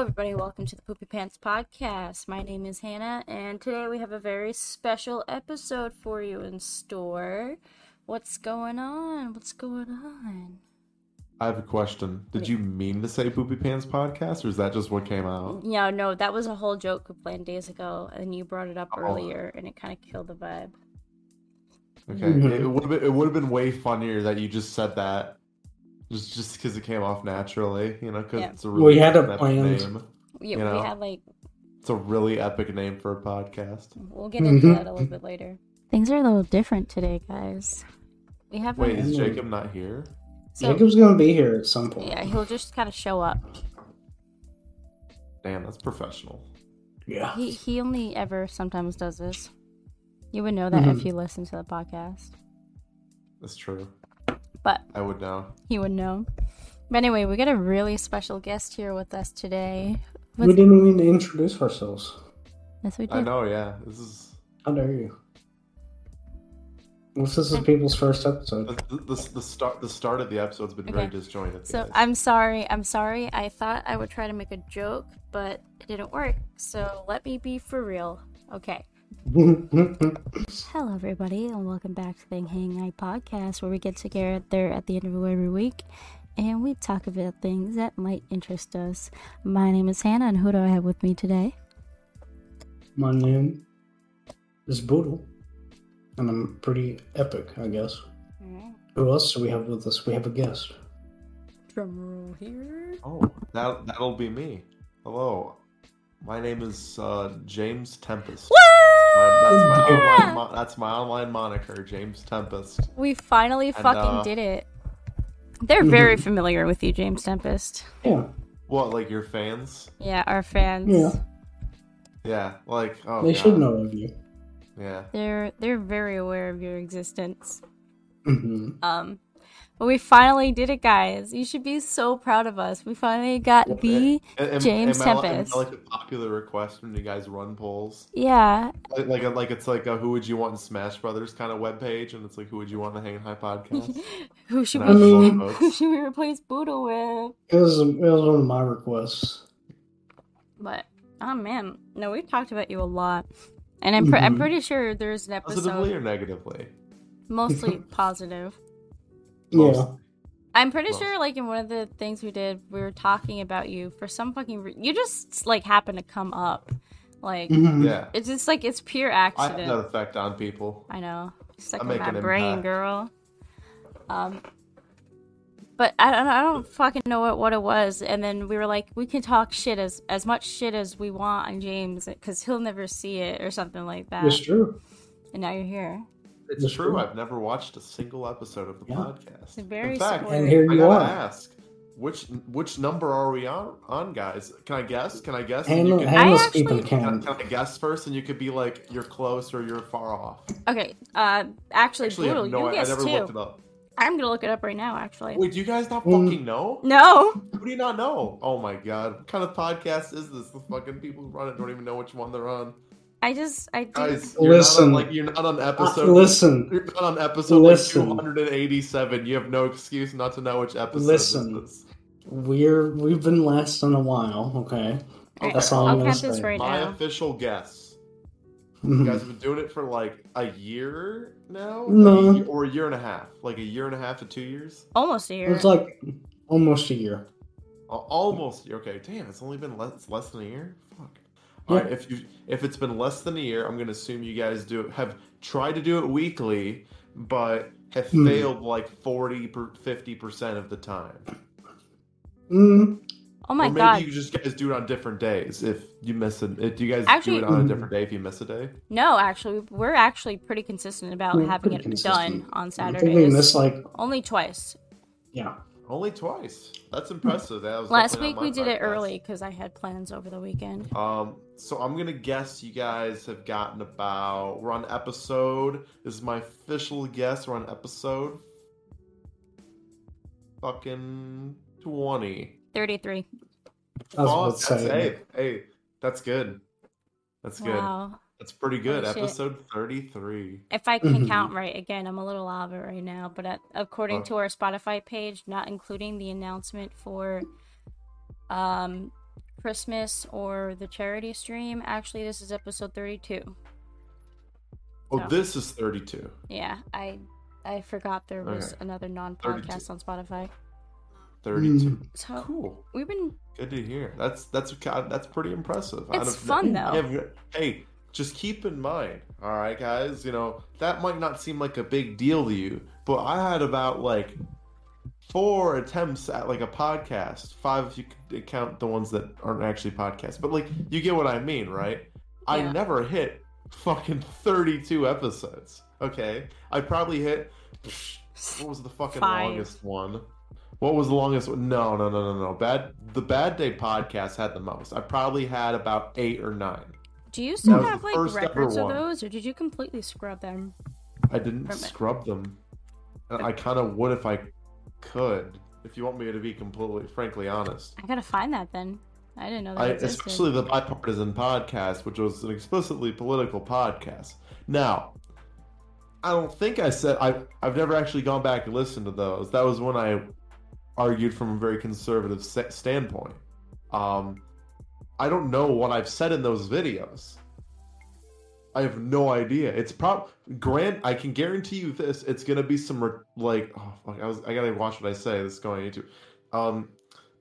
everybody. Welcome to the Poopy Pants Podcast. My name is Hannah, and today we have a very special episode for you in store. What's going on? What's going on? I have a question. Did you mean to say Poopy Pants podcast, or is that just what came out? Yeah, no, that was a whole joke we planned days ago, and you brought it up Oh. earlier, and it kind of killed the vibe. Okay, it would have been it would have been way funnier that you just said that, just just because it came off naturally, you know, because Yeah. it's a We really had it epic name. Yeah, You we had like It's a really epic name for a podcast. we'll get into Mhm. that a little bit later. Things are a little different today, guys. We have Wait, a, is Mm. Jacob not here? so Jacob's gonna be here at some point. yeah, he'll just kind of show up. Damn, that's professional. Yeah. He he only ever sometimes does this. You would know that if Mhm. you listen to the podcast, That's true. But I would know. he would know. But anyway, we got a really special guest here with us today. We didn't even introduce ourselves. Yes, we did. I know. Yeah, this is How dare you? Well, this is people's first episode. the, the, the start. The start of the episode's been very disjointed. So guys. I'm sorry. I'm sorry. I thought I would try to make a joke, but it didn't work. So let me be for real. Okay. Hello, everybody, and welcome back to the Hangin High Podcast, where we get together at the end of every week and we talk about things that might interest us. My name is Hannah, and who do I have with me today? My name is Boodle, and I'm pretty epic, I guess. Who else do we have with us? We have a guest. Drum roll here. Oh, that that'll be me. Hello, my name is uh, James Tempest. My, that's, my online, mo- that's my online moniker, James Tempest. We finally fucking uh, did it. They're very familiar with you, James Tempest. Yeah. What, like your fans? Yeah, our fans. Yeah. Yeah, like oh, they God. should know of you. Yeah, They're they're very aware of your existence. hmm Um, but we finally did it, guys. You should be so proud of us. We finally got the Am- am- James am I, like- am I Tempest. like a popular request when you guys run polls? yeah. Like, like, like it's like a who would you want in Smash Brothers kind of webpage, and it's like who would you want in the Hang High podcast? Who should And we I just mean- vote who should we replace Boodle with? It was it was one of my requests. But oh man, no, we've talked about you a lot, and I'm pre- I'm Mhm. pretty sure there's an episode Positively episode or negatively? mostly positive. Most- Yeah. I'm pretty Well. sure, like in one of the things we did, we were talking about you for some fucking. Re- you just like happened to come up, like Mhm. Yeah, it's just like it's pure accident. I have accident. that effect on people. I know. Stuck I in make my an brain, impact. girl. Um, but I don't, I don't fucking know what, what it was. And then we were like, we can talk shit as as much shit as we want on James because he'll never see it or something like that. It's true. And now you're here. It's That's true. true. I've never watched a single episode of the Yeah. podcast. Very in fact, supportive. And here you I you gotta are. ask, which which number are we on, on guys? Can I guess? Can I guess? And Hannah, you can, Hannah's actually- keeping can, count. can I guess first, and you could be like you're close or you're far off. Okay. Uh, actually, Actually, I Boodle, have no, you I guess never too. looked it up. I'm gonna look it up right now. Actually. Wait, do you guys not Mm. fucking know? No. Who do you not know? Oh my god, what kind of podcast is this? The fucking people who run it don't even know which one they're on. I just I do. Guys, Listen. on, like you're not on Uh, episode. listen, You're not on episode Listen. like 287. You have no excuse not to know which episode Listen. this is. we're we've been lasting a while. Okay. Alright, That's all I'll I'm gonna this say. right My now. official guess. You guys have been doing it for like a year now? No. Like a year- or a year and a half. Like a year and a half to two years? Almost a year. It's like almost a year. Almost. Okay, damn, it's only been less, less than a year? Fuck. Yeah. Alright, if you if it's been less than a year, I'm gonna assume you guys do have tried to do it weekly, but have Hmm. failed like 40 per 50% of the time. Mm, oh my or maybe god. you just guys do it on different days if you miss it. If you guys Actually- do it on a Mhm. different day if you miss a day? No, actually, we're actually pretty consistent about We're having it consistent. done on I think we Saturdays. missed like Only twice. yeah. Only twice. That's impressive. That was Last week we my did it podcast. early because I had plans over the weekend. Um, so I'm gonna guess you guys have gotten about. We're on episode. This is my official guess. We're on episode. Fucking twenty. 33. I was Oh, about to that's, hey, hey, that's good. That's good. Wow. That's pretty good. Holy shit. episode thirty-three. If I can count right, again, I'm a little out of it right now, but at, according Oh. to our Spotify page, not including the announcement for um Christmas or the charity stream. Actually, this is episode 32. Oh, So- this is 32. Yeah, I I forgot there was Okay. another non-podcast on Spotify. 32. Mm. So Cool. we've been Good to hear. That's that's that's pretty impressive. It's fun, though. Yeah, hey, just keep in mind, all right, guys. You know that might not seem like a big deal to you, but I had about like four attempts at like a podcast. Five if you could uh, count the ones that aren't actually podcasts. But like, you get what I mean, right? I never hit fucking thirty-two episodes. Okay, I probably hit. What was the fucking Five. longest one? What was the longest one? No, no, no, no, no. Bad. The Bad Day podcast had the most. I probably had about eight or nine. Do you still have like records of one. those, or did you completely scrub them? I didn't scrub them. And I kind of would if I could. If you want me to be completely, frankly honest. I gotta find that then. I didn't know that I, especially the bipartisan podcast, which was an explicitly political podcast. Now, I don't think I said I. I've never actually gone back and listened to those. That was when I argued from a very conservative standpoint. Um, I don't know what I've said in those videos. I have no idea. It's prob Grant. I can guarantee you this. It's gonna be some re- like. Oh fuck! I was. I gotta watch what I say. This is going into. Um,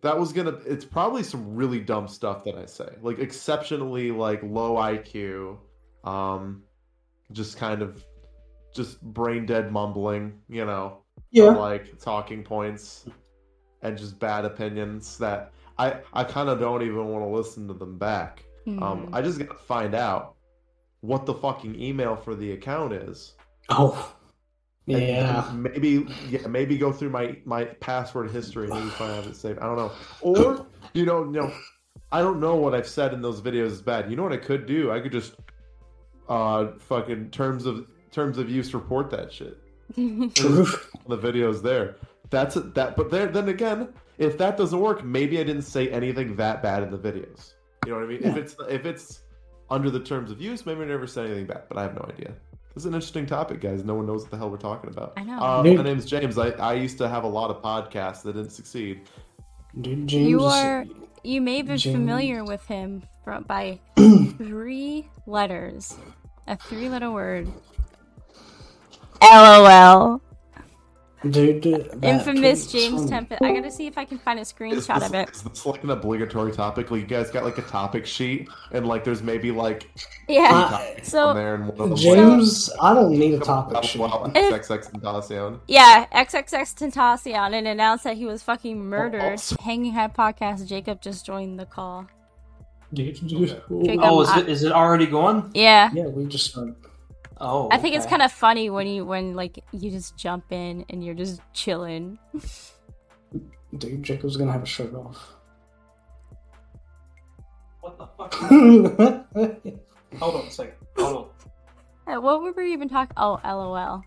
that was gonna. It's probably some really dumb stuff that I say. Like exceptionally like low IQ. Um, just kind of, just brain dead mumbling. You know Yeah. like talking points and just bad opinions that I I kind of don't even want to listen to them back. Um, Mhm. I just gotta find out what the fucking email for the account is. Oh. Yeah. Maybe yeah, maybe go through my my password history and maybe find out if it's saved. I don't know. Or you know, you know, I don't know what I've said in those videos is bad. You know what I could do? I could just uh fucking terms of terms of use report that shit. True. the videos there. That's it. That, but there, then again, if that doesn't work, maybe I didn't say anything that bad in the videos. You know what I mean? If it's if it's under the terms of use, maybe I never said anything bad. But I have no idea. This is an interesting topic, guys. No one knows what the hell we're talking about. I know. Uh, Dude. my name's James. I, I used to have a lot of podcasts that didn't succeed. Dude, James. You are- you may be James. familiar with him from by three letters, a three-letter word. LOL. Dude, that Infamous James Temple. I gotta see if I can find a Is screenshot this, of it. is this like an obligatory topic? Like you guys got like a topic sheet, and like there's maybe like Yeah. Uh, So- there, and one of them like, James, I don't need a topic sheet. Wow, XXXTentacion. Yeah, XXXTentacion and announced that he was fucking murdered. also- Hanging Head Podcast, Jacob just joined the call. Dude, dude. Jacob, Oh, is it is it already going? Yeah. Yeah, we just started. Oh, I think it's kind of funny when you when like you just jump in and you're just chilling. Dude, Jacob's gonna have a shirt off. What the fuck? Hold on a second. Hold on. What were we even talking? Oh, LOL.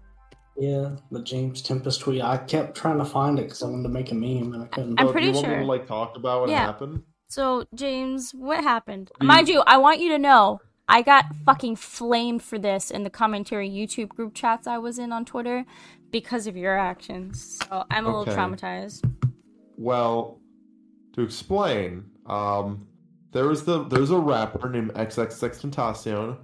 Yeah, the James Tempest tweet. I kept trying to find it because I wanted to make a meme and I couldn't. I'm pretty do you want me sure- to like talk about what Yeah. happened? So James, what happened? You- Mind you, I want you to know I got fucking flamed for this in the commentary YouTube group chats I was in on Twitter because of your actions. So I'm a Okay. little traumatized. Well, to explain, um, there was the there's a rapper named XXXTentacion.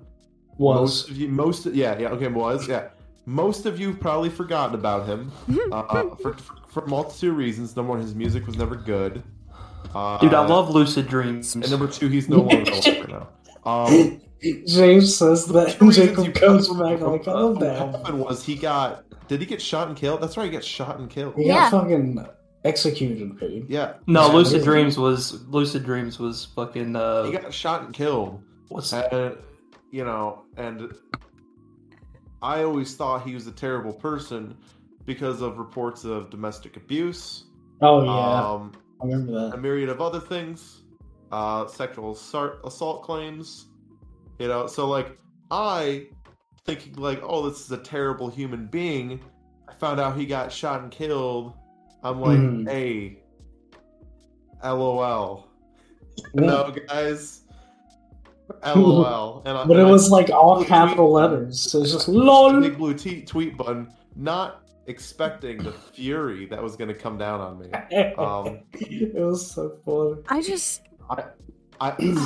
Was Most of you, most yeah, yeah, okay, was yeah. Most of you probably forgotten about him uh, for, for for multitude of reasons. Number one, his music was never good. Uh, Dude, I love lucid dreams. And number two, he's no longer alive now. Um, James says that and Jacob comes probably back like, I forgot love what happened was he got did he get shot and killed? That's right, he got shot and killed. He Yeah. got fucking executed, dude. Yeah, no, Yeah, lucid really. dreams was lucid dreams was fucking. Uh, he got shot and killed. what's And you know, and I always thought he was a terrible person because of reports of domestic abuse, Oh yeah, um, I remember that. a myriad of other things, uh, sexual assault, assault claims. You know, so like I thinking like, oh, this is a terrible human being. I found out he got shot and killed. I'm like, Mhm. hey, lol. Yeah. No, guys. LOL. And I, But it and I- was like all Tweet- capital letters. So it's just lol. big blue t- tweet button, not expecting the fury that was going to come down on me. Um, it was so funny. I just I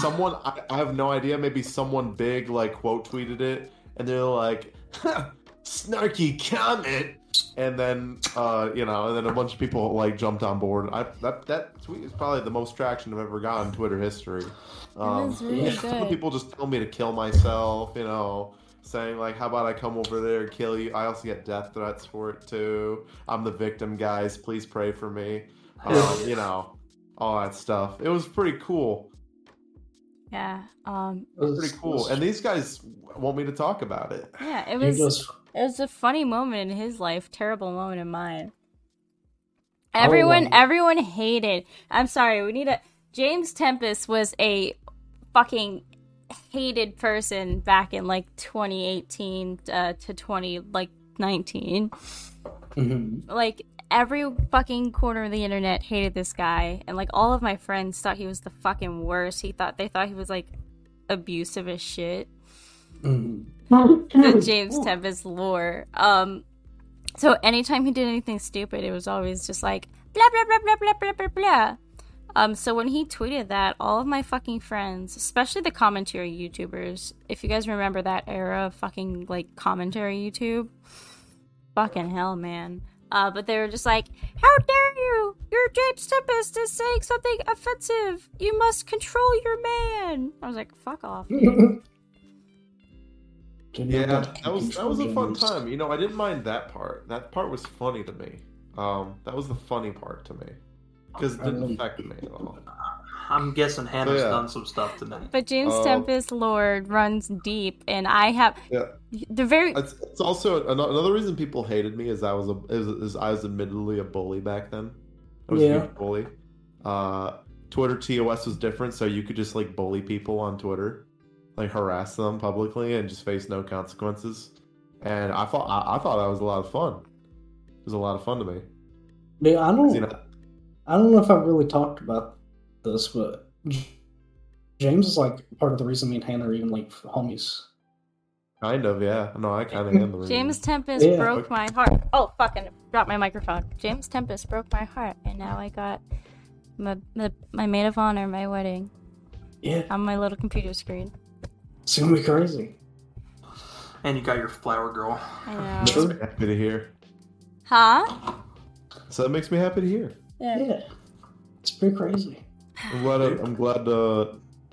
someone I, I have no idea. Maybe someone big like quote tweeted it, and they're like, "Snarky comment," and then uh, you know, and then a bunch of people like jumped on board. I that that tweet is probably the most traction I've ever gotten in Twitter history. Um, was really Some people just tell me to kill myself. You know. Saying like, how about I come over there and kill you? I also get death threats for it too. I'm the victim, guys. Please pray for me. Um, you know, all that stuff. It was pretty cool. Yeah. Um. It was- Pretty cool. was- And these guys want me to talk about it. Yeah. It it was. was It was a funny moment in his life, terrible moment in mine. Oh, Everyone, wow. everyone hated. I'm sorry. We need a. James Tempest was a fucking hated person back in like 2018 uh, to 20 like 19. Mhm. Like every fucking corner of the internet hated this guy, and like all of my friends thought he was the fucking worst. He thought they thought he was like abusive as shit. Mhm. the James Tempest lore. Um, so anytime he did anything stupid, it was always just like blah blah blah blah blah blah blah blah. Um, so when he tweeted that, all of my fucking friends, especially the commentary YouTubers, if you guys remember that era of fucking like commentary YouTube, fucking hell, man. Uh, but they were just like, "How dare you? Your James Tempest is saying something offensive. You must control your man." I was like, "Fuck off." Yeah, that was that was a fun games. time. You know, I didn't mind that part. That part was funny to me. Um, that was the funny part to me because it didn't affect me at all. I'm guessing Hannah's yeah. done some stuff tonight. But James Oh. Tempest Lord runs deep, and I have Yeah, the very it's, it's also another reason people hated me is I was a is, is I was admittedly a bully back then. I was Yeah. a huge bully. Uh, Twitter TOS was different, so you could just like bully people on Twitter, like harass them publicly and just face no consequences. And I thought I, I thought that was a lot of fun. It was a lot of fun to me. Yeah, I don't. You know, I don't know if I've really talked about this, but James is like part of the reason me and Hannah are even like homies. Kind of, yeah. No, I kind of am the reason. James Tempest Yeah. broke my heart. Oh fucking dropped my microphone. James Tempest broke my heart, and now I got my my, my maid of honor, my wedding Yeah, on my little computer screen. it's gonna be crazy. And you got your flower girl. I Makes me happy to hear. Huh? So that makes me happy to hear. Yeah. Yeah, it's pretty crazy. I'm glad. I'm glad uh,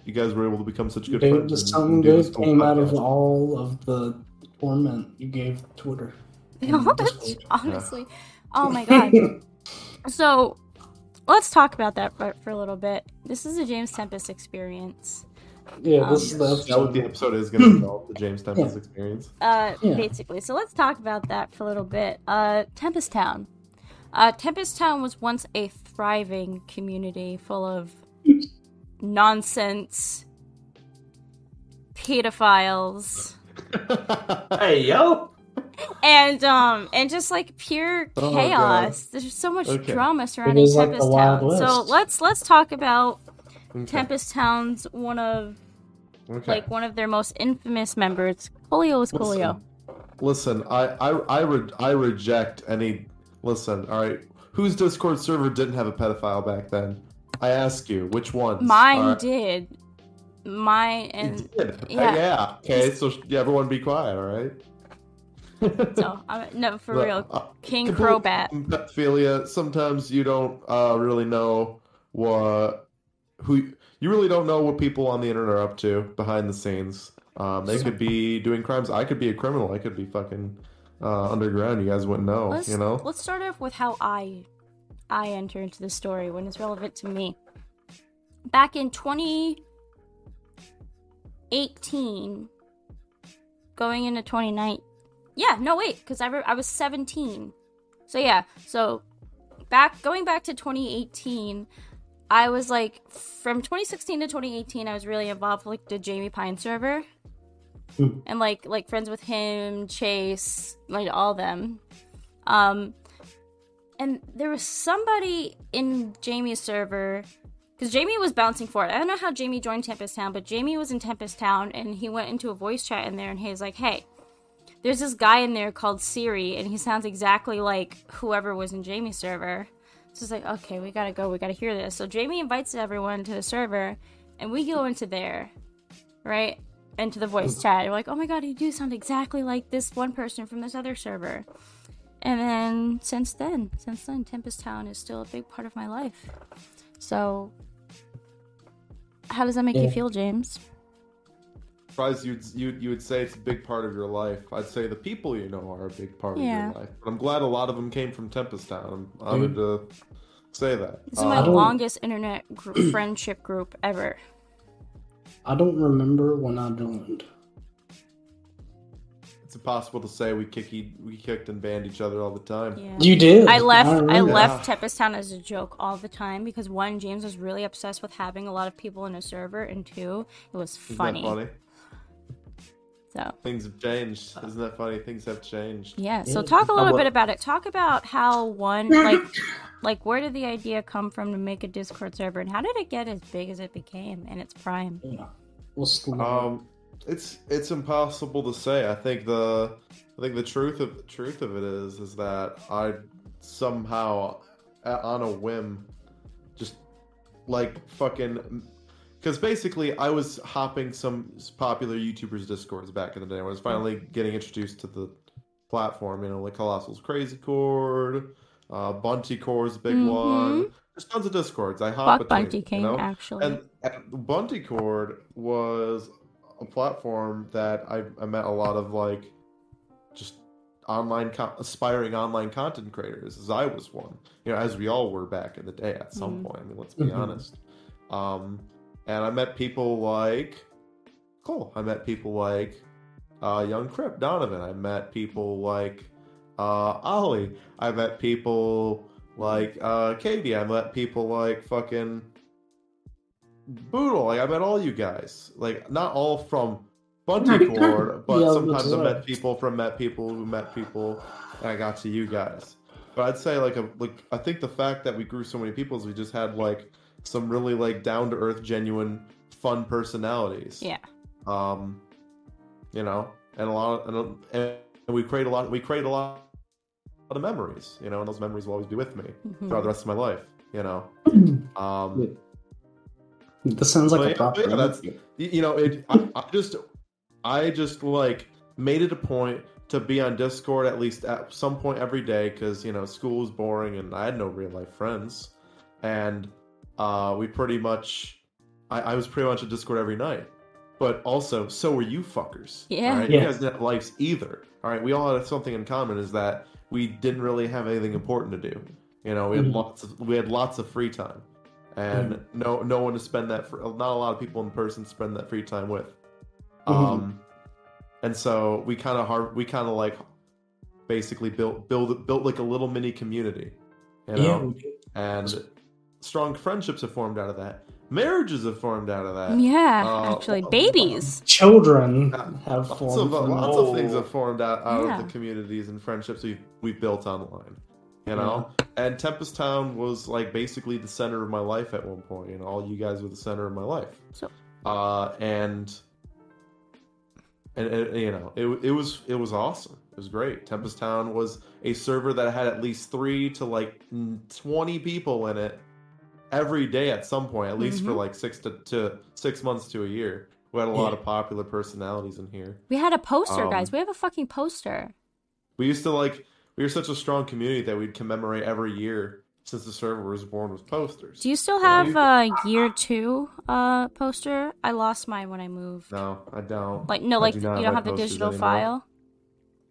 you guys were able to become such good Dude, friends. just and- something and do this good whole came out of all of the torment you gave Twitter. and Discord. Honestly, oh my god. So let's talk about that for, for a little bit. This is a James Tempest experience. yeah, this Um, is the Is that what the episode. episode is going to be called? The James Tempest experience. uh, Yeah. basically. So let's talk about that for a little bit. Uh, Tempest Town. Uh, Tempest Town was once a thriving community full of nonsense, pedophiles, Hey, yo! and um, and just like pure Oh, chaos. There's so much Okay. drama surrounding like Tempest Wild Town. So let's let's talk about Okay. Tempest Town's one of Okay. like one of their most infamous members. Coolio is Coolio. Listen, I I I, re- I reject any. Listen, all right. Whose Discord server didn't have a pedophile back then? I ask you, which ones? Mine right. did. Mine and did. yeah. yeah. Okay, so everyone be quiet, all right? so I, no for But, real. uh, King Crobat. Pedophilia. Sometimes you don't uh, really know what who you really don't know what people on the internet are up to behind the scenes. Um, they could be doing crimes. I could be a criminal. I could be fucking uh, underground. You guys wouldn't know. Let's You know. let's start off with how I I enter into the story when it's relevant to me. Back in 2018, going into 2019. Yeah, no wait, because I re- I was 17. So yeah, so back going back to 2018, I was like from 2016 to 2018, I was really involved with like the Jamie Pine server. Hmm. And like like friends with him, Chase, like all them. Um and there was somebody in Jamie's server because Jamie was bouncing for it. I don't know how Jamie joined Tempest Town, but Jamie was in Tempest Town and he went into a voice chat in there and he was like, "Hey, there's this guy in there called Siri and he sounds exactly like whoever was in Jamie's server." So it's like, "Okay, we gotta go. We gotta hear this." So Jamie invites everyone to the server, and we go into there, right? Into the voice mm. chat. We're like, oh my god, you do sound exactly like this one person from this other server. And then since then, since then, Tempest Town is still a big part of my life. So, how does that make you feel, James? Surprised you'd you you would say it's a big part of your life. I'd say the people you know are a big part Yeah. of your life. But I'm glad a lot of them came from Tempest Town. I'm honored to say that. This is Uh, my don't- longest internet gr- friendship group ever. I don't remember when I joined. It's impossible to say we kick e- we kicked and banned each other all the time. Yeah. You did. I left. I, remember. left Tempest Town as a joke all the time because one, James was really obsessed with having a lot of people in a server, and two, it was Isn't funny. that funny? So Things have changed. Isn't that funny? Things have changed. yeah. So talk a little bit about- about it. Talk about how one like like where did the idea come from to make a Discord server, and how did it get as big as it became in its prime? Yeah. What's the Um, it's it's impossible to say. I think the I think the truth of truth of it is is that I somehow on a whim just like fucking because basically I was hopping some popular YouTubers discords back in the day. when I was finally getting introduced to the platform. You know, like Colossal's Crazy Cord, uh, Bunty Core's a big Mhm. one. There's tons of discords. I hop Fuck between, Bunty you King, know? actually. And, and Bunty Cord was a platform that I, I met a lot of like just online co- aspiring online content creators as I was one you know as we all were back in the day at some Mhm. point I mean let's be Mhm. honest um and I met people like cool I met people like uh young Crip Donovan I met people like uh Ollie I met people like uh Katie I met people like fucking Boodle, like I met all you guys. Like not all from Bunty Cord, but Yeah, sometimes I met right. people from met people who met people and I got to you guys. But I'd say like a like I think the fact that we grew so many people is we just had like some really like down to earth, genuine, fun personalities. yeah. Um you know, and a lot of, and, and we create a lot we create a lot of memories, you know, and those memories will always be with me Mhm. throughout the rest of my life, you know. Um Yeah. This sounds like But a yeah, proper. yeah, that's- you know it I, I just i just like made it a point to be on discord at least at some point every day because you know school was boring and i had no real life friends and uh we pretty much I, I was pretty much at discord every night but also so were you fuckers Yeah. all right? You guys didn't have lives either all right we all had something in common is that we didn't really have anything important to do you know we had Mhm. lots of we had lots of free time and Mm-hmm. no no one to spend that for not a lot of people in person spend that free time with Mhm. um and so we kind of hard we kind of like basically built build built like a little mini community you know we did. and strong friendships have formed out of that marriages have formed out of that Yeah, Uh, actually, babies. children have lots formed. of, lots of things have formed out, out Yeah. of the communities and friendships we've, we've built online you know and tempest town was like basically the center of my life at one point you know all you guys were the center of my life So- uh and and, and, you know it, it was it was awesome it was great tempest town was a server that had at least three to like 20 people in it every day at some point at least for Mhm. like six to, to six months to a year we had a lot Yeah. of popular personalities in here We had a poster, Um, guys. We have a fucking poster. we used to like we were such a strong community that we'd commemorate every year since the server was born with posters. Do you still have you- a year two uh poster? I lost mine when I moved. No, I don't. Like no, like do you don't have have the digital anymore. file.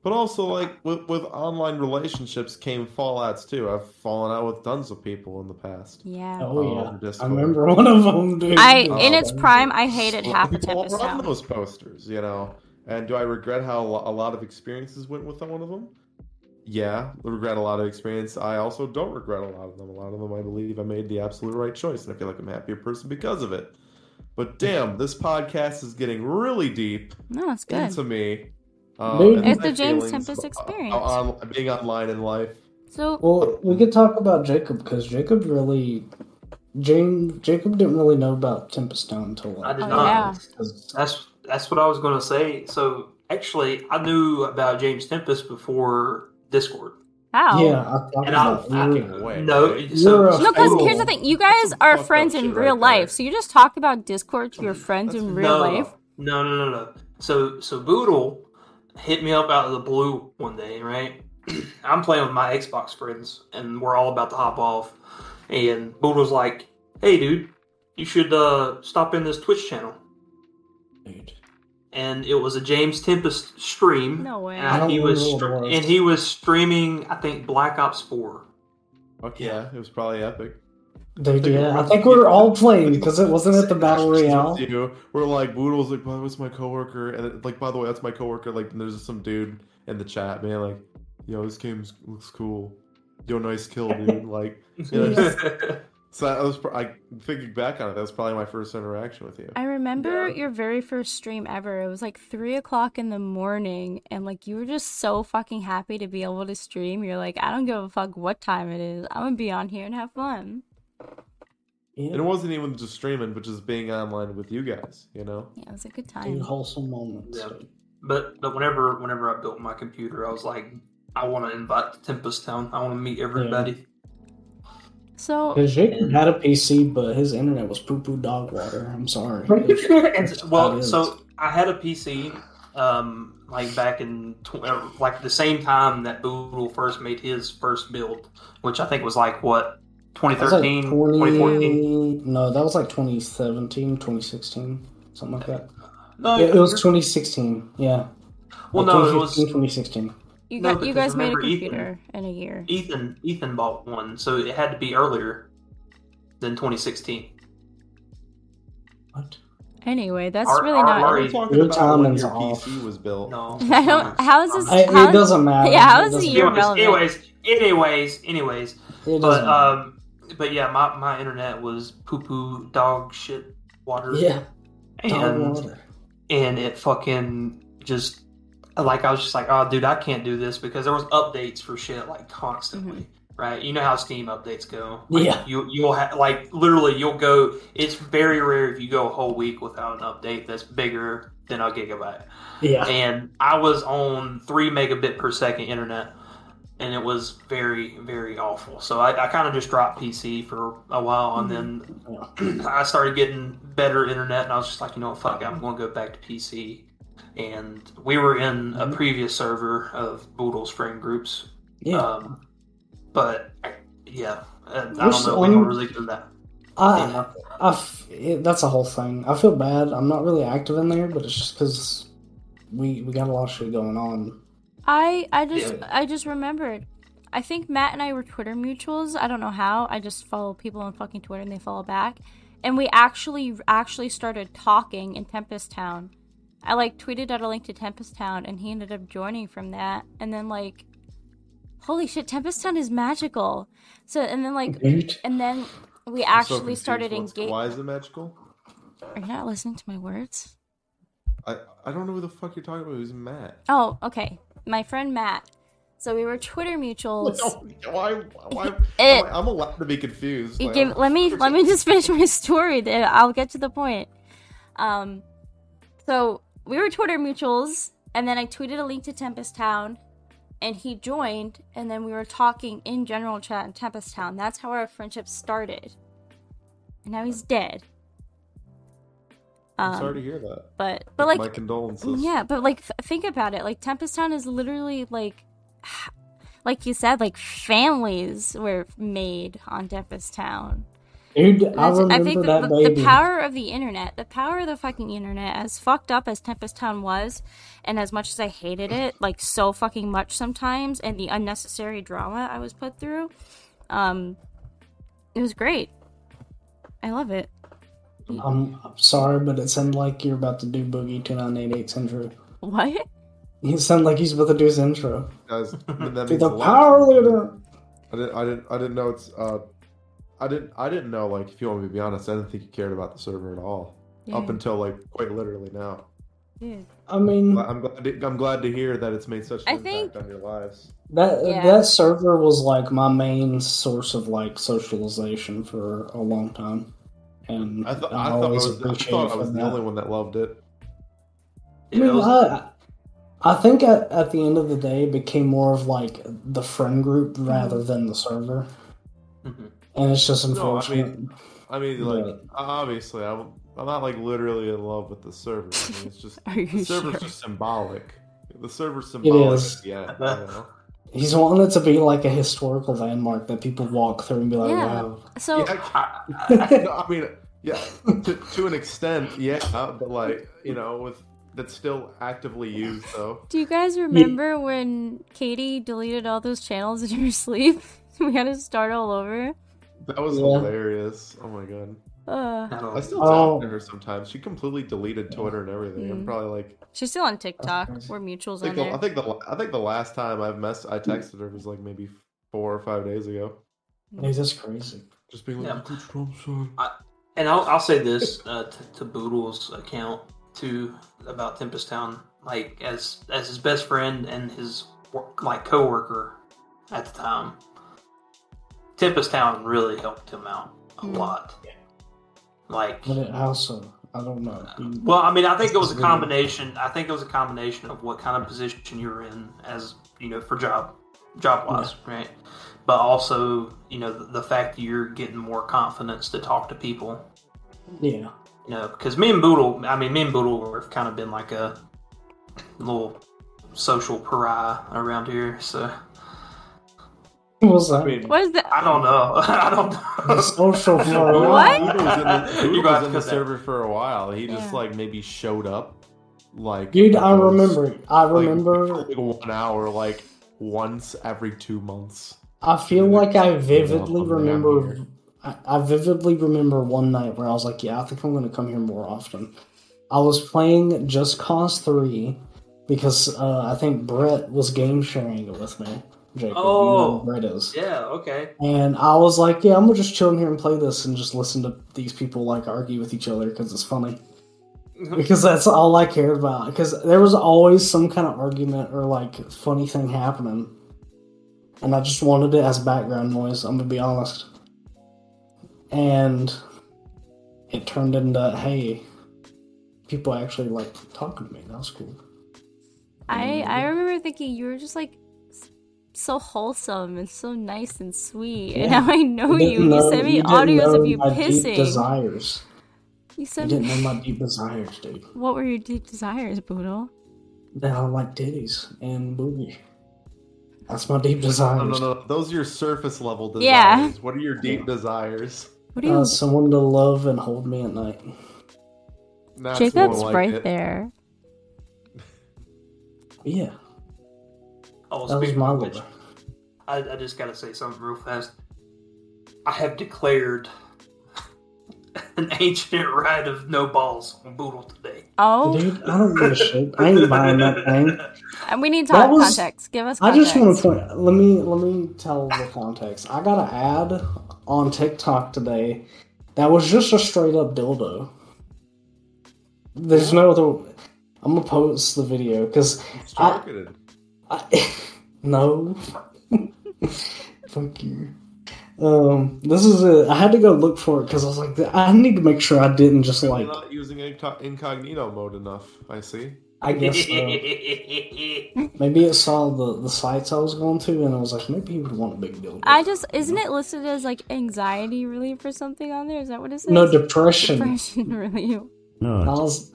But also, like with with online relationships came fallouts too. I've fallen out with tons of people in the past. Yeah. Oh Um, yeah, I remember one of them. Dude. I Oh, in its prime, I hated half of people Tempest run Town. those posters, you know. And do I regret how a lot of experiences went with one of them? Yeah, regret a lot of experience. I also don't regret a lot of them. A lot of them, I believe, I made the absolute right choice, and I feel like I'm a happier person because of it. But damn, this podcast is getting really deep No, it's good. into me. um, It's the James Tempest about- experience. on- being online in life. So Well, we could talk about Jacob because Jacob really, James Jacob didn't really know about Tempest Town until I did Oh, not. yeah. That's that's what I was going to say. So actually, I knew about James Tempest before Discord. How? Yeah, I thought And I- about Fucking way, No, so No, because here's the thing: you guys are friends in real right there. life, so you just talk about Discord to your friends in real no, life. No, no, no, no. So, so Boodle hit me up out of the blue one day, right? I'm playing with my Xbox friends, and we're all about to hop off. And Boodle's like, "Hey, dude, you should uh, stop in this Twitch channel." Dude. And it was a James Tempest stream. No way. I And don't he was, remember what it str- was. and he was streaming, I think, Black Ops Four. Fuck yeah, it was probably epic. Dude, yeah, I think we were all playing because it wasn't at the battle royale. We're like, Boodle's like, by the way, it's my coworker, and like, by the way, that's my coworker. Like, there's some dude in the chat, man, like, yo, this game looks cool. Yo, nice kill, dude. like, you know, so that was I thinking back on it, that was probably my first interaction with you. I remember Yeah. your very first stream ever. It was like three o'clock in the morning, and like you were just so fucking happy to be able to stream. You're like, I don't give a fuck what time it is. I'm gonna be on here and have fun. And it wasn't even just streaming, but just being online with you guys, you know? Yeah, it was a good dude, time. wholesome moments. Yeah. dude. But but whenever whenever I built my computer, I was like, I want to invite to Tempest Town. I want to meet everybody. So Because Jacob had a PC, but his internet was poo poo dog water. I'm sorry. Was- And, well, so I had a PC, um, like back in tw- uh, like the same time that Boodle first made his first build, which I think was like what that was like 2013, 2014. no, that was like 2017, 2016, something like that. No, Yeah, it was 2016. Yeah. well, Like no, it was 2016. You No, got you guys made a remember Ethan- computer in a year. Ethan. Ethan bought one, so it had to be earlier than 2016. What? Anyway, that's Our- really our- not. our- We're talking Your about when your off. PC was built. No, I don't. How is this? I, how- it doesn't matter. Yeah, how It is the year. Anyways, relevant? anyways, anyways, anyways. It But matter. um, but yeah, my, my internet was poo poo dog shit water. yeah, dog and water. and it fucking just like I was just like, oh, dude, I can't do this because there was updates for shit like constantly. Mm-hmm. Right, you know how Steam updates go. Like, Yeah. you you'll have like literally you'll go. It's very rare if you go a whole week without an update that's bigger than a gigabyte Yeah. and I was on three megabit per second internet, and it was very, very awful. So I, I kind of just dropped PC for a while, and then mm-hmm. I started getting better internet, and I was just like, you know, what, fuck, it, I'm going to go back to PC. And we were in a Mhm. previous server of Boodle's friend groups, Yeah. um, but yeah, I I We're don't so- know. We don't really do that. I, I f- it, that's a whole thing. I feel bad. I'm not really active in there, but it's just because we we got a lot of shit going on. I I just Yeah. I just remembered. I think Matt and I were Twitter mutuals. I don't know how. I just follow people on fucking Twitter and they follow back. And we actually actually started talking in Tempest Town. I like tweeted out a link to Tempest Town and he ended up joining from that. And then like holy shit, Tempest Town is magical. So and then like Dude. and then we I'm so actually confused. started engaging. Why is it magical? Are you not listening to my words? I, I don't know who the fuck you're talking about. Who's Matt? Oh, okay. My friend Matt. So we were Twitter mutuals. why? Why? It- I'm allowed to be confused. You Like, give, let me let me just finish my story. Then I'll get to the point. Um, so we were Twitter mutuals, and then I tweeted a link to Tempest Town, and he joined, and then we were talking in general chat in Tempest Town. That's how our friendship started. And now he's dead. I'm Um, sorry to hear that. but but like my condolences. yeah, but like th- think about it. Like Tempest Town is literally like like you said like families were made on Tempest Town. Dude, I I think that the, the power of the internet, the power of the fucking internet, as fucked up as Tempest Town was, and as much as I hated it, like so fucking much sometimes, and the unnecessary drama I was put through, um, it was great. I love it. I'm, I'm sorry, but it sounded like you're about to do Boogie 2988's intro. What? You sound like he's about to do his intro. Guys, that To the a lot. power leader. I didn't. I didn't. I didn't know it's. Uh, I didn't. I didn't know. Like, if you want me to be honest, I didn't think you cared about the server at all. Up until like quite literally now. yeah. I mean, I'm glad. To, I'm glad to hear that it's made such an I impact think- on your lives. that Yeah. that server was like my main source of like socialization for a long time, and I thought. I'm I thought I always was. I appreciated thought I was the only one that loved it. I mean, was, I, I think at, at the end of the day, it became more of like the friend group rather than the server, Mhm. And it's just No, I unfortunate. mean, I mean, like Yeah. obviously, I'm I'm not like literally in love with the server. I mean, it's just Are the server's sure? just symbolic. The server's symbolic. is. Yeah, you know? He's wanting it to be like a historical landmark that people walk through and be like, Yeah. "Wow." So Yeah, I- no, I mean, yeah, to, to an extent, yeah, uh, but like you know, with that's still actively used though. Do you guys remember when Katie deleted all those channels in her sleep? we had to start all over. That was Yeah. hilarious. Oh my god, Uh, I don't- still Oh. talk to her sometimes. She completely deleted Twitter and everything. I'm Mm. probably like, she's still on TikTok. crazy. We're mutuals I on think, the, there. I think the I think the last time I've mess I texted her was like maybe four or five days ago. Hey, that's crazy. Just being like, Yeah. Trump, sorry." And I'll, I'll say this uh, to, to Boodle's account too about Tempest Town, like as as his best friend and his work, like coworker at the time. Tempest Town really helped him out a Mm. lot. Like, But it also, I don't know. Well, I mean, I think it was a This is really- combination. I think it was a combination of what kind of position you were in, as you know, for job job wise, right? But also, you know, the, the fact that you're getting more confidence to talk to people yeah. you know, because me and Boodle, I mean, me and Boodle have kind of been like a little social pariah around here. So What was I that? mean, what is that? I don't know. I don't The know. social Boodle- for What? Boodle was in the, Boodle You was in the cut that. server for a while. He just Yeah. like maybe showed up, like Dude, I those- remember. I remember. like one hour, like once every two months. I feel like I vividly remember. I, I vividly remember one night where I was like, "Yeah, I think I'm going to come here more often." I was playing Just Cause Three because uh, I think Brett was game sharing it with me. Jacob, you oh, know Oh. who yeah. Okay. And I was like, "Yeah, I'm gonna just chill in here and play this and just listen to these people like argue with each other because it's funny." because that's all I cared about. Because there was always some kind of argument or like funny thing happening, and I just wanted it as background noise. I'm gonna be honest. And it turned into hey, people actually like talking to me. That was cool. I I remember thinking you were just like s- so wholesome and so nice and sweet. Yeah. And Yeah. now I know You you. didn't You sent me you audios know of you my deep pissing. desires. You You sent didn't know me. my deep desires, dude. What were your deep desires, Boodle? That I like titties and booty. That's my deep desires. No, no, no. Those are your surface level desires. Yeah. What are your deep desires? What do you? Uh, someone to love and hold me at night. That's Jacob's like right it. there. Yeah, Oh, that was speaking my of which. I, I just got to say something real fast. I have declared an ancient right of no balls on Boodle today. Oh, Dude, I don't give a shit. I ain't buying that thing. and uh, we need to That talk was- context. Give us I just want to point. Let me let me tell the context. I got an ad on TikTok today that was just a straight up dildo. There's no other. I'm gonna post the video because It's I- targeted. I, no. Fuck you. Um, this is a. I had to go look for it because I was like, I need to make sure I didn't just You're like. not using incognito mode enough. I see. I guess so. maybe it saw the the sites I was going to, and I was like, maybe he would want a big dildo. I just isn't it listed as like anxiety relief or something on there? Is that what it says? no depression. depression relief. No. I was,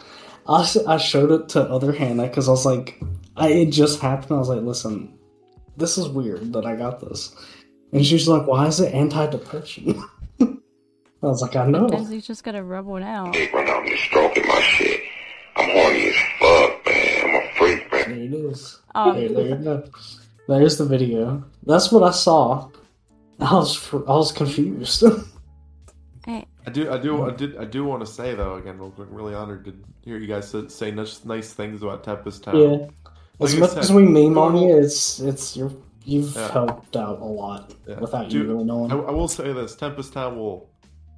I, I showed it to other Hannah because I was like, I, it just happened. I was like, listen, this is weird that I got this, and she's like, why is it anti-depression? I was like, I know. Sometimes you just gotta rub one out. dick when I'm just stroking my shit. I'm horny as fuck, man. I'm a freak, man. There it is. Oh, There, there you go. There's the video. That's what I saw. I was fr- I was confused. hey, I do, I do, I did, I do want to say though again, real quick. Really honored to hear you guys say- say nice, nice things about Tempest Town. yeah. As Like much said, as we meme on you, it's it's your you've Yeah. helped out a lot Yeah. without you Dude, really knowing. I, I will say this: Tempest Town will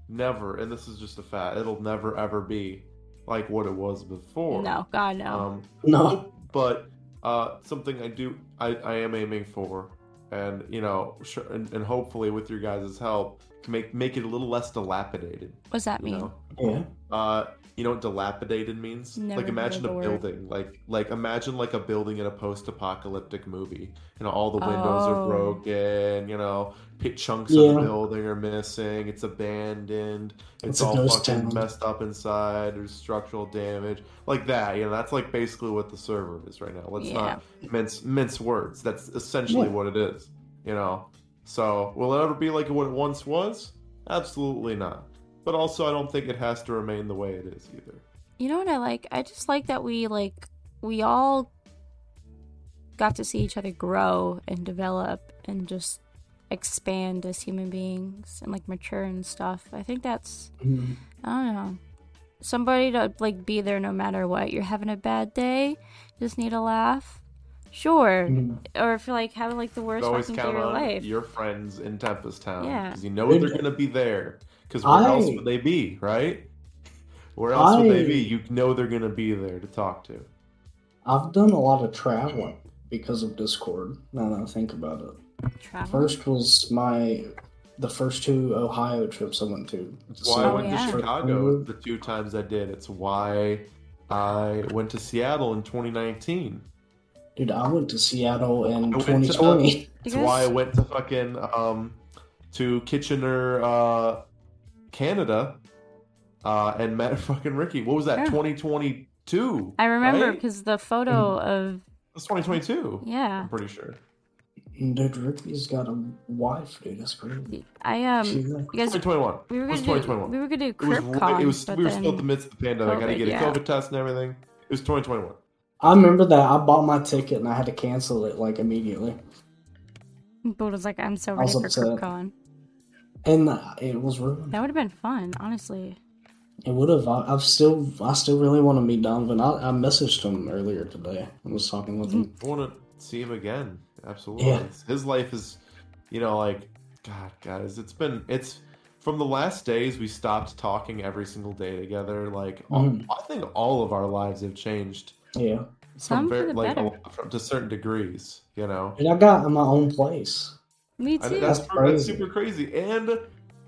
never, and this is just a fact, it'll never ever be like what it was before. no, God no. Um, no. but uh, something I do, I, I am aiming for, and you know, sure, and, and hopefully with your guys' help, to make make it a little less dilapidated. What's that mean? know, Yeah. Uh, you know what dilapidated means? Never like imagine a the word. building, like like imagine like a building in a post-apocalyptic movie. You know, all the windows Oh. are broken. You know, p- chunks of the building are missing. It's abandoned. It's, It's all fucking town. messed up inside. There's structural damage, like that. You know, that's like basically what the server is right now. Let's Yeah. not mince mince words. That's essentially Yeah. what it is. You know. So will it ever be like what it once was? Absolutely not. But also, I don't think it has to remain the way it is either. You know what I like? I just like that we like we all got to see each other grow and develop and just expand as human beings and like mature and stuff. I think that's Mhm. I don't know. Somebody to like be there no matter what. You're having a bad day, just need a laugh. Sure. Mhm. Or if you're like having like the You worst always day of count your on life. your friends in Tempest Town Yeah. because you know they're going to be there. Because where I- else would they be, right? Where else would they be? You know they're going to be there to talk to. I've done a lot of traveling because of Discord. Now that I think about it, Travel. first was my the first two Ohio trips I went to. It's why I Oh, went yeah. to Chicago the two times I did. It's why I went to Seattle in 2019. Dude, I went to Seattle in I went to- 2020. You It's guys- why I went to fucking um to Kitchener, uh, Canada, uh, and met fucking Ricky. What was that? Yeah. 2022. I remember right? because the photo of It's 2022. yeah. I'm pretty sure. Dude, Ricky's got a wife, dude. That's crazy. I um She- you guys 2021. we were It was gonna do 2021. we were gonna do It was CryptCon, it was we were still in the midst of the pandemic. I had to COVID, get a yeah. COVID test and everything. It was 2021. I remember that. I bought my ticket and I had to cancel it like immediately. Bull was like, I'm so I ready for upset. CryptCon. And uh, it was ruined. That would have been fun, honestly. It would have. I, I've still, I still really want to meet Donovan. I, I messaged him earlier today. I was talking with him. I want to see him again. Absolutely. Yeah. His life is, you know, like, God, guys, it's been, it's from the last days we stopped talking every single day together. Like, all- Mhm. I think all of our lives have changed Yeah, Some for the like, a better. from, to certain degrees, you know. and I got in my own place. Me too. mean, that's, That's that's crazy. super crazy. And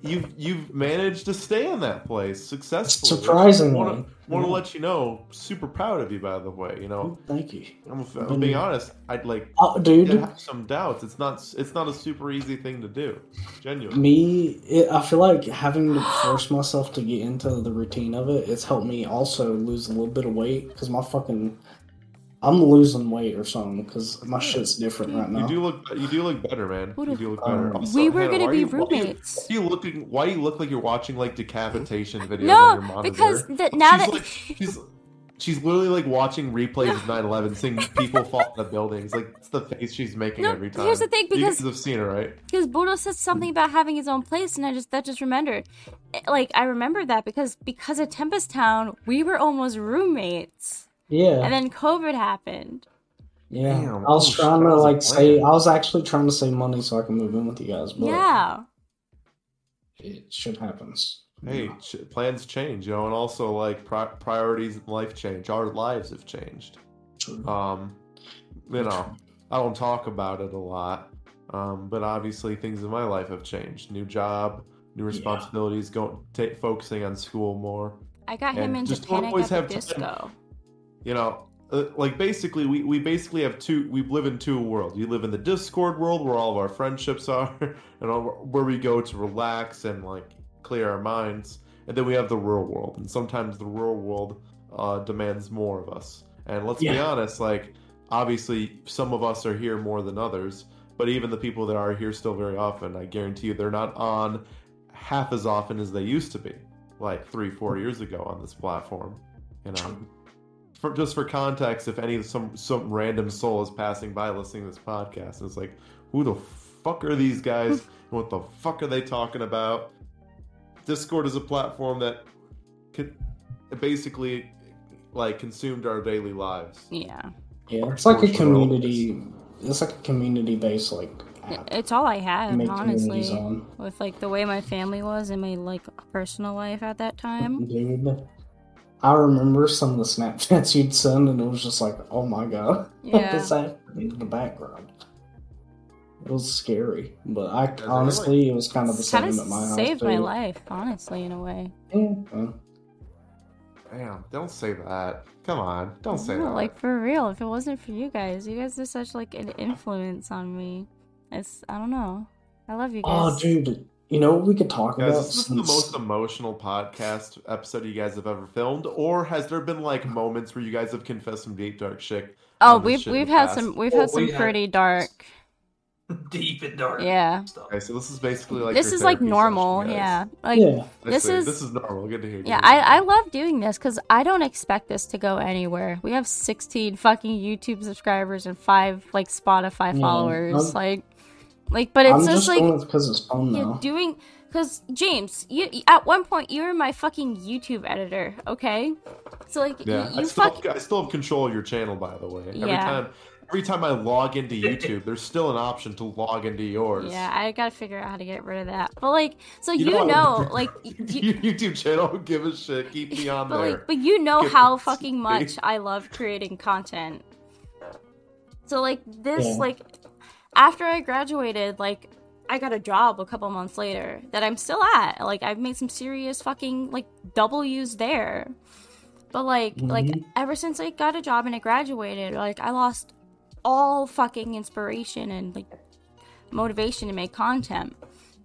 you've you've managed to stay in that place successfully. Surprisingly. want to want to Yeah. let you know, super proud of you. By the way, you know, oh, Thank you, I'm, I'm being honest. I'd like oh, dude. did have some doubts. It's not it's not a super easy thing to do. Genuinely. Me, it, I feel like having to force myself to get into the routine of it. It's helped me also lose a little bit of weight because my fucking, I'm losing weight or something because my shit's different right now. You do look you do look better, man. Who You do look better. Um, Also, we were Hannah, gonna be you- why are you- roommates. Why are you looking? Why you look like you're watching like decapitation videos on your No, monitor? because the, now she's that like, she's she's literally like watching replays of 9/11, seeing people fall in the buildings. Like it's the face she's making No, every time. here's the thing, you because- guys have seen it, right? because Boodle said something about having his own place, and I just that just remembered. Eh, Like I remember that because because of Tempest Town, we were almost roommates, yeah, and then COVID happened. yeah. Damn, I was oh, trying to like say. I was actually trying to save money so I can move in with you guys, but Yeah, it shit happens. Hey, ch- plans change, you know, and also like pri- priorities in life change. Our lives have changed. True. Um, you know, I don't talk about it a lot, um, but obviously things in my life have changed. New job, new responsibilities, going ta focusing on school more. I got him And into just don't Panic always at the have time. You know, uh, like basically we, we basically have two. We live in two worlds. We live in the Discord world where all of our friendships are, and all, where we go to relax and like clear our minds. And then we have the real world, and sometimes the real world uh, demands more of us. And let's be honest, like obviously some of us are here more than others, but even the people that are here still very often, I guarantee you, they're not on half as often as they used to be, like three, four years ago on this platform. You know, for just for context, if any some some random soul is passing by listening to this podcast, and it's like, who the fuck are these guys? and what the fuck are they talking about? Discord is a platform that could basically like consumed our daily lives. Yeah, Yeah, it's like a Portion of all of community. It's like a community based like app. it's all I had, honestly. With like the way my family was and my like personal life at that time. Dude, I remember some of the Snapchats you'd send, and it was just like, oh my god, Yeah. what's happening in the background? It was scary, but I it honestly, it was kind of the Kind same of at my house. saved my too. life, honestly, in a way. Yeah, Damn, don't say that. Come on, don't say No, that. like for real. If it wasn't for you guys, you guys are such like an influence on me. It's I don't know. I love you oh, guys. Oh, dude, you know what we could talk Guys, about? is this the most emotional podcast episode you guys have ever filmed, or has there been like moments where you guys have confessed some deep dark shit? oh, we've shit we've had past? some we've Oh, had some we had- pretty dark. Deep and dark. Yeah. Stuff. Okay, so this is basically like this is like normal. session. Yeah. Like yeah, this is- this is normal. Good to hear. Yeah, to. I, I love doing this because I don't expect this to go anywhere. We have 16 fucking YouTube subscribers and five like Spotify Yeah, followers. I'm- like, like, but it's I'm just, just like doing because it's fun you're now. doing because James, you at one point you were my fucking YouTube editor. Okay, so like Yeah, you, I you still, fuck. I still have control of your channel, by the way. Yeah. Every time, every time I log into YouTube, there's still an option to log into yours. Yeah, I gotta figure out how to get rid of that. But like, so you, know know, like, your you, YouTube channel, don't give a shit. Keep me on but there. like, but you know Get how fucking space. much I love creating content. So like this, Yeah. like after I graduated, like I got a job a couple months later that I'm still at. Like I've made some serious fucking like W's there. But like like Mhm. ever since I got a job and I graduated, like I lost all fucking inspiration and like motivation to make content.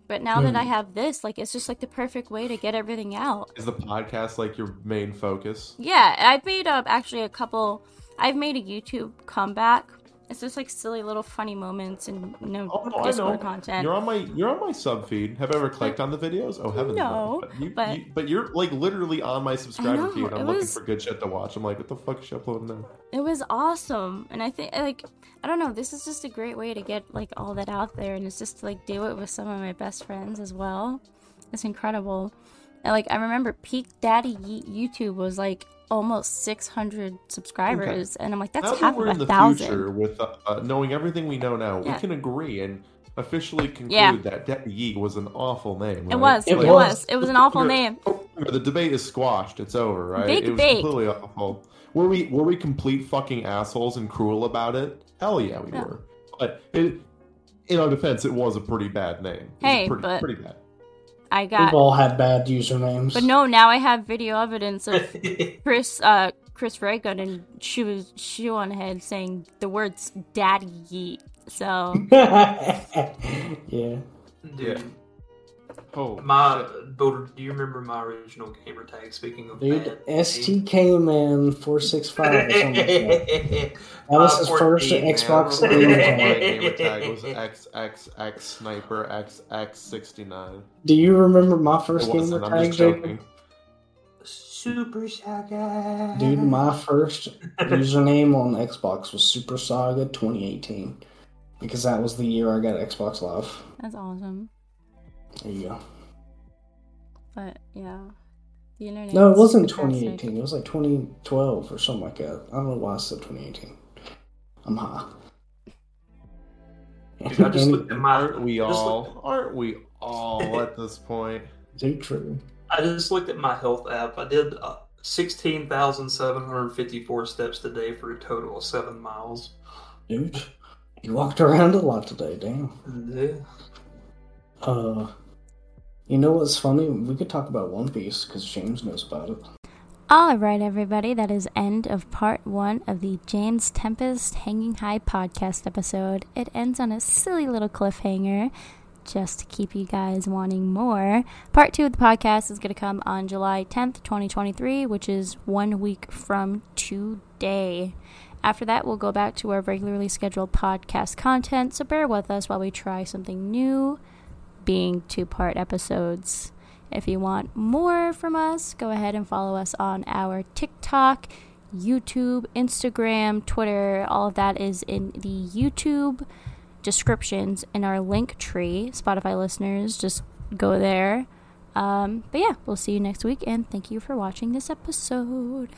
But now that I have this, like it's just like the perfect way to get everything out. Is the podcast like your main focus? Yeah, I've made up actually a couple. I've made a YouTube comeback. It's just like silly little funny moments and Oh no, I Discord content. You're on my you're on my sub feed. Have I ever clicked on the videos? Oh heavens No, But, you, but- you, but you're like literally on my subscriber know, feed. I'm looking was- for good shit to watch. I'm like, what the fuck is she uploading there? It was awesome, and I think like I don't know. This is just a great way to get like all that out there, and it's just to like do it with some of my best friends as well. It's incredible. And like I remember Peak Daddy Yeet YouTube was like almost 600 subscribers, and I'm like that's now half that we're of in a the thousand. future with uh, uh, knowing everything we know now, Yeah. we can agree and officially conclude Yeah. that Daddy Yeet was an awful name. It was. It It, was. was. It was an awful name. The debate is squashed. It's over, right? Big it was debate. completely awful. Were we were we complete fucking assholes and cruel about it? Hell yeah, we Yeah. were. But it, in our defense, it was a pretty bad name. It was Hey, pretty, but- pretty bad. I got. We've got. all had bad usernames. But no, now I have video evidence of Chris uh Chris Ray Gun and she was shoe on head saying the words daddy yeet. So yeah. Dude, Oh, my shit. Boodle, do you remember my original gamer tag? Speaking of Dude, bad STK man four six five or something like that. was his first Xbox gamer tag. gamer tag was XXX Sniper XX69. Do you remember my It first gamer wasn't. I'm tag, just Jacob? Super Saga. Dude, my first username on Xbox was Super Saga 2018 because that was the year I got Xbox Live. that's awesome. There you go. But yeah. The internet No, it is wasn't 2018. It was like 2012 or something like that. I don't know why I said 2018. I'm high. Dude, I just looked at my. Aren't we just looked- all? Aren't we all at this point? Too true. I just looked at my health app. I did uh, 16,754 steps today for a total of seven miles. Dude, you walked around a lot today, damn. Yeah. Uh, you know what's funny? We could talk about One Piece because James knows about it. All right, everybody, that is end of part one of the James Tempest Hangin High podcast episode. It ends on a silly little cliffhanger just to keep you guys wanting more. Part two of the podcast is going to come on July 10th, 2023, which is one week from today. After that, we'll go back to our regularly scheduled podcast content, so bear with us while we try something new, being two part episodes. If you want more from us, go ahead and follow us on our TikTok, YouTube, Instagram, Twitter. All of that is in the YouTube descriptions in our link tree. Spotify listeners, just go there. Um, but yeah, we'll see you next week, and thank you for watching this episode.